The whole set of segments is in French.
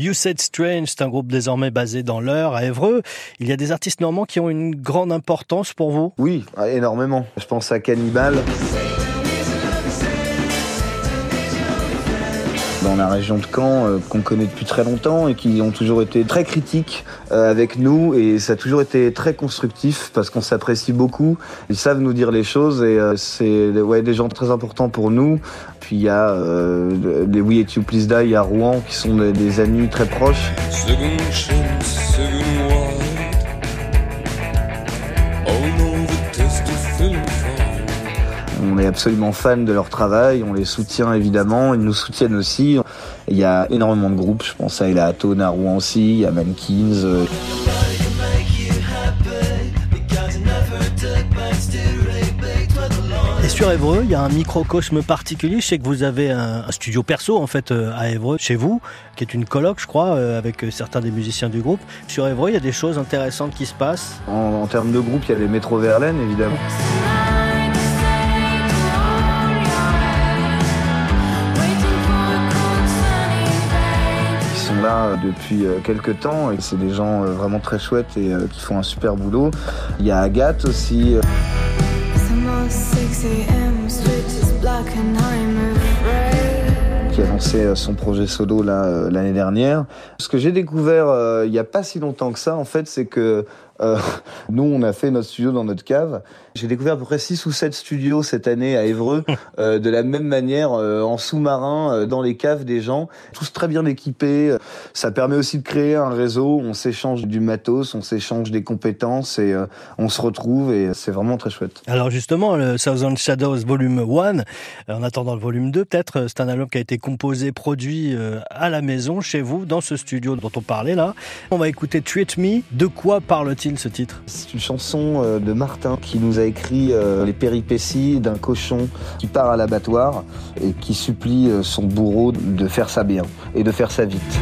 You Said Strange, c'est un groupe désormais basé dans l'Eure, à Évreux. Il y a des artistes normands qui ont une grande importance pour vous? Oui, énormément. Je pense à Cannibal. Dans la région de Caen euh, qu'on connaît depuis très longtemps et qui ont toujours été très critiques euh, avec nous et ça a toujours été très constructif parce qu'on s'apprécie beaucoup. Ils savent nous dire les choses et euh, c'est ouais, des gens très importants pour nous. Puis il y a les We It You Please Die à Rouen qui sont des amis très proches. On est absolument fan de leur travail, on les soutient évidemment, ils nous soutiennent aussi. Il y a énormément de groupes, je pense à Elaton à Rouen aussi, il y a Mankins. Euh. Et sur Évreux, il y a un microcosme particulier. Je sais que vous avez un, studio perso en fait euh, à Évreux, chez vous, qui est une colloque, je crois, euh, avec certains des musiciens du groupe. Sur Évreux, il y a des choses intéressantes qui se passent. En, en termes de groupe, il y a les Métro Verlaine, évidemment. Depuis euh, quelques temps et c'est des gens euh, vraiment très chouettes et euh, qui font un super boulot. Il y a Agathe aussi. qui a lancé son projet solo l'année dernière. Ce que j'ai découvert il n'y a pas si longtemps que ça, en fait, c'est que euh, nous, on a fait notre studio dans notre cave. J'ai découvert à peu près 6 ou 7 studios cette année à Évreux, euh, de la même manière, euh, en sous-marin, euh, dans les caves des gens, tous très bien équipés. Ça permet aussi de créer un réseau, on s'échange du matos, on s'échange des compétences et on se retrouve et c'est vraiment très chouette. Alors justement, le Thousand Shadows Volume 1, en attendant le volume 2, peut-être, c'est un album qui a été composé, produit à la maison, chez vous, dans ce studio dont on parlait là. On va écouter Treat Me. De quoi parle-t-il? Ce titre C'est une chanson euh, de Martin qui nous a écrit euh, les péripéties d'un cochon qui part à l'abattoir et qui supplie euh, son bourreau de faire ça bien et de faire ça vite.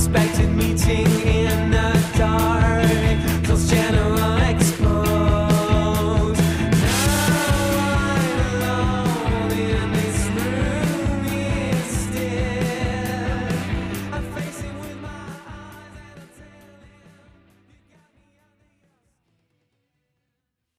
unexpected meeting